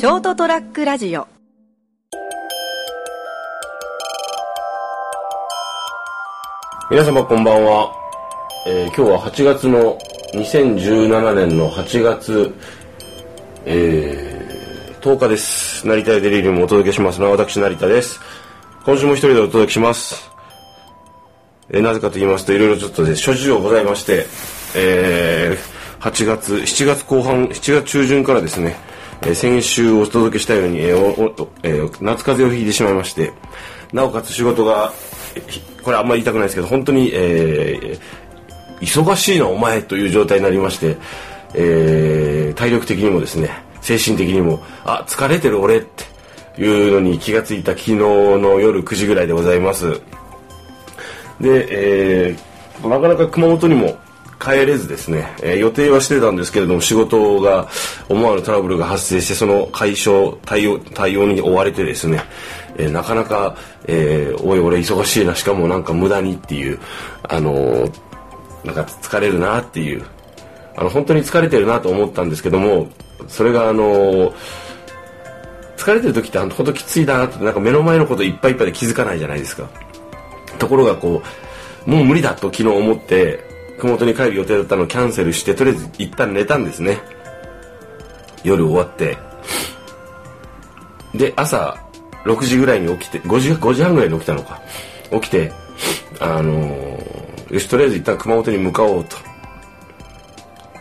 ショートトラックラジオ。皆様こんばんは、えー今日は8月の2017年の8月、えー10日です。成田でデリリウムをお届けしますのは私成田です。今週も一人でお届けします、えーなぜかと言いますといろいろちょっとね諸事情ございまして、えー8月7月後半7月中旬からですね、え先週お届けしたように、えーおおえ夏風邪をひいてしまいましてなおかつ仕事がこれあんまり言いたくないですけど本当に、えー忙しいなお前という状態になりまして、えー体力的にもですね精神的にもあ疲れてる俺っていうのに気がついた昨日の夜9時ぐらいでございます。で、えーなかなか熊本にも帰れずですね、えー予定はしてたんですけれども仕事が思わぬトラブルが発生してその解消対応対応に追われてですね、えーなかなか、えーおい俺忙しいなしかもなんか無駄にっていうあのーなんか疲れるなっていうあの本当に疲れてるなと思ったんですけどもそれがあの疲れてる時って本当きついなってなんか目の前のこといっぱいいっぱいで気づかないじゃないですか。ところがこうもう無理だと昨日思って熊本に帰る予定だったのをキャンセルしてとりあえず一旦寝たんですね。夜終わって。で朝6時ぐらいに起きて5時 ,5 時半ぐらいに起きたのか。起きてあのーよしとりあえず一旦熊本に向かおうと。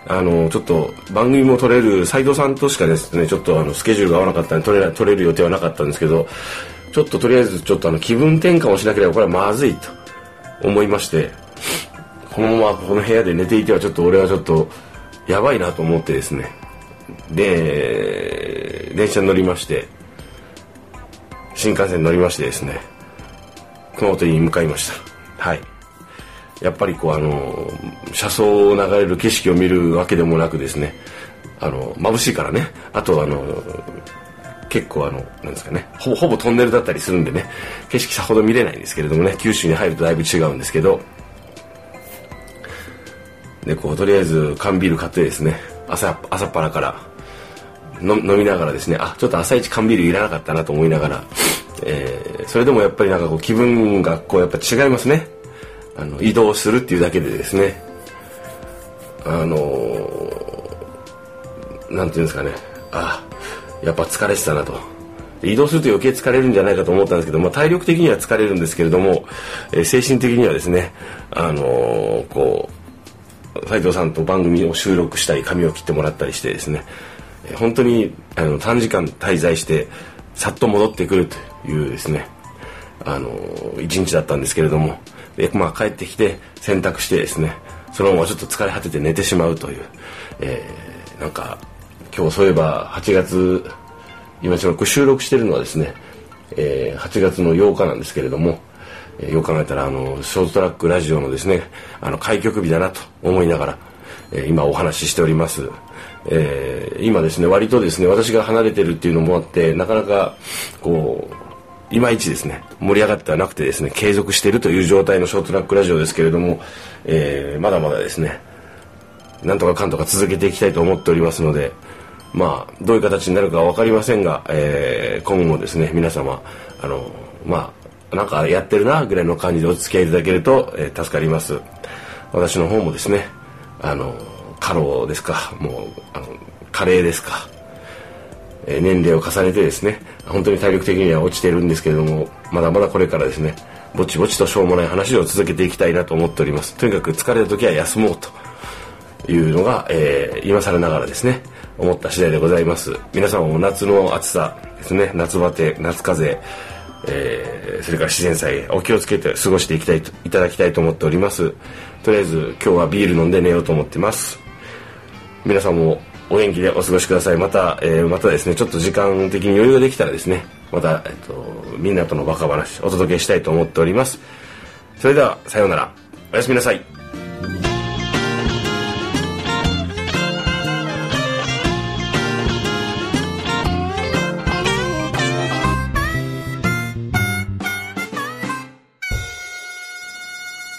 あのちょっと番組も撮れる斉藤さんとしかですねちょっとあのスケジュールが合わなかったんで撮れ撮れる予定はなかったんですけどちょっととりあえずちょっとあの気分転換をしなければこれはまずいと思いまして。このままこの部屋で寝ていてはちょっと俺はちょっとやばいなと思ってですね。で電車に乗りまして新幹線に乗りましてですね熊本に向かいました。はい。やっぱりこうあの車窓を流れる景色を見るわけでもなくですねあの眩しいからね。あとあの結構あのなんですかねほほぼトンネルだったりするんでね景色さほど見れないんですけれどもね九州に入るとだいぶ違うんですけどでこうとりあえず缶ビール買ってですね朝朝っぱらから飲みながらですねあちょっと朝一缶ビールいらなかったなと思いながら、えーそれでもやっぱりなんかこう気分がこうやっぱ違いますね。あの移動するっていうだけでですね。あのーなんていうんですかね。あやっぱ疲れてたなと。移動すると余計疲れるんじゃないかと思ったんですけど、まあ、体力的には疲れるんですけれども、えー精神的にはですねあのーこう斉藤さんと番組を収録したり髪を切ってもらったりしてですね本当にあの短時間滞在してさっと戻ってくるというですねあの一日だったんですけれどもで、まあ、帰ってきて洗濯してですねそのままちょっと疲れ果てて寝てしまうという、えーなんか今日そういえば8月今ちょっと収録してるのはですね、えー8月の8日なんですけれども、えよく考えたらあのショートトラックラジオのですねあの開局日だなと思いながら、え今お話ししております、えー今ですね割とですね私が離れてるっていうのもあってなかなかこういまいちですね盛り上がってはなくてですね継続しているという状態のショートトラックラジオですけれども、えーまだまだですねなんとかかんとか続けていきたいと思っておりますのでまあどういう形になるかは分かりませんが、えー今後もですね皆様あのまあなんかやってるなぐらいの感じでお付き合いいただけると、えー助かります。私の方もですねあの過労ですかもうあの加齢ですかえー年齢を重ねてですね本当に体力的には落ちてるんですけれどもまだまだこれからですねぼちぼちとしょうもない話を続けていきたいなと思っております。とにかく疲れた時は休もうというのが、えー今更ながらですね思った次第でございます。皆様も夏の暑さですね夏バテ夏風邪えーそれから自然災害お気をつけて過ごしていきたいといただきたいと思っております。とりあえず今日はビール飲んで寝ようと思ってます。皆さんもお元気でお過ごしください。また、えーまたですねちょっと時間的に余裕ができたらですねまた、えっとみんなとのバカ話お届けしたいと思っております。それではさようなら。おやすみなさい。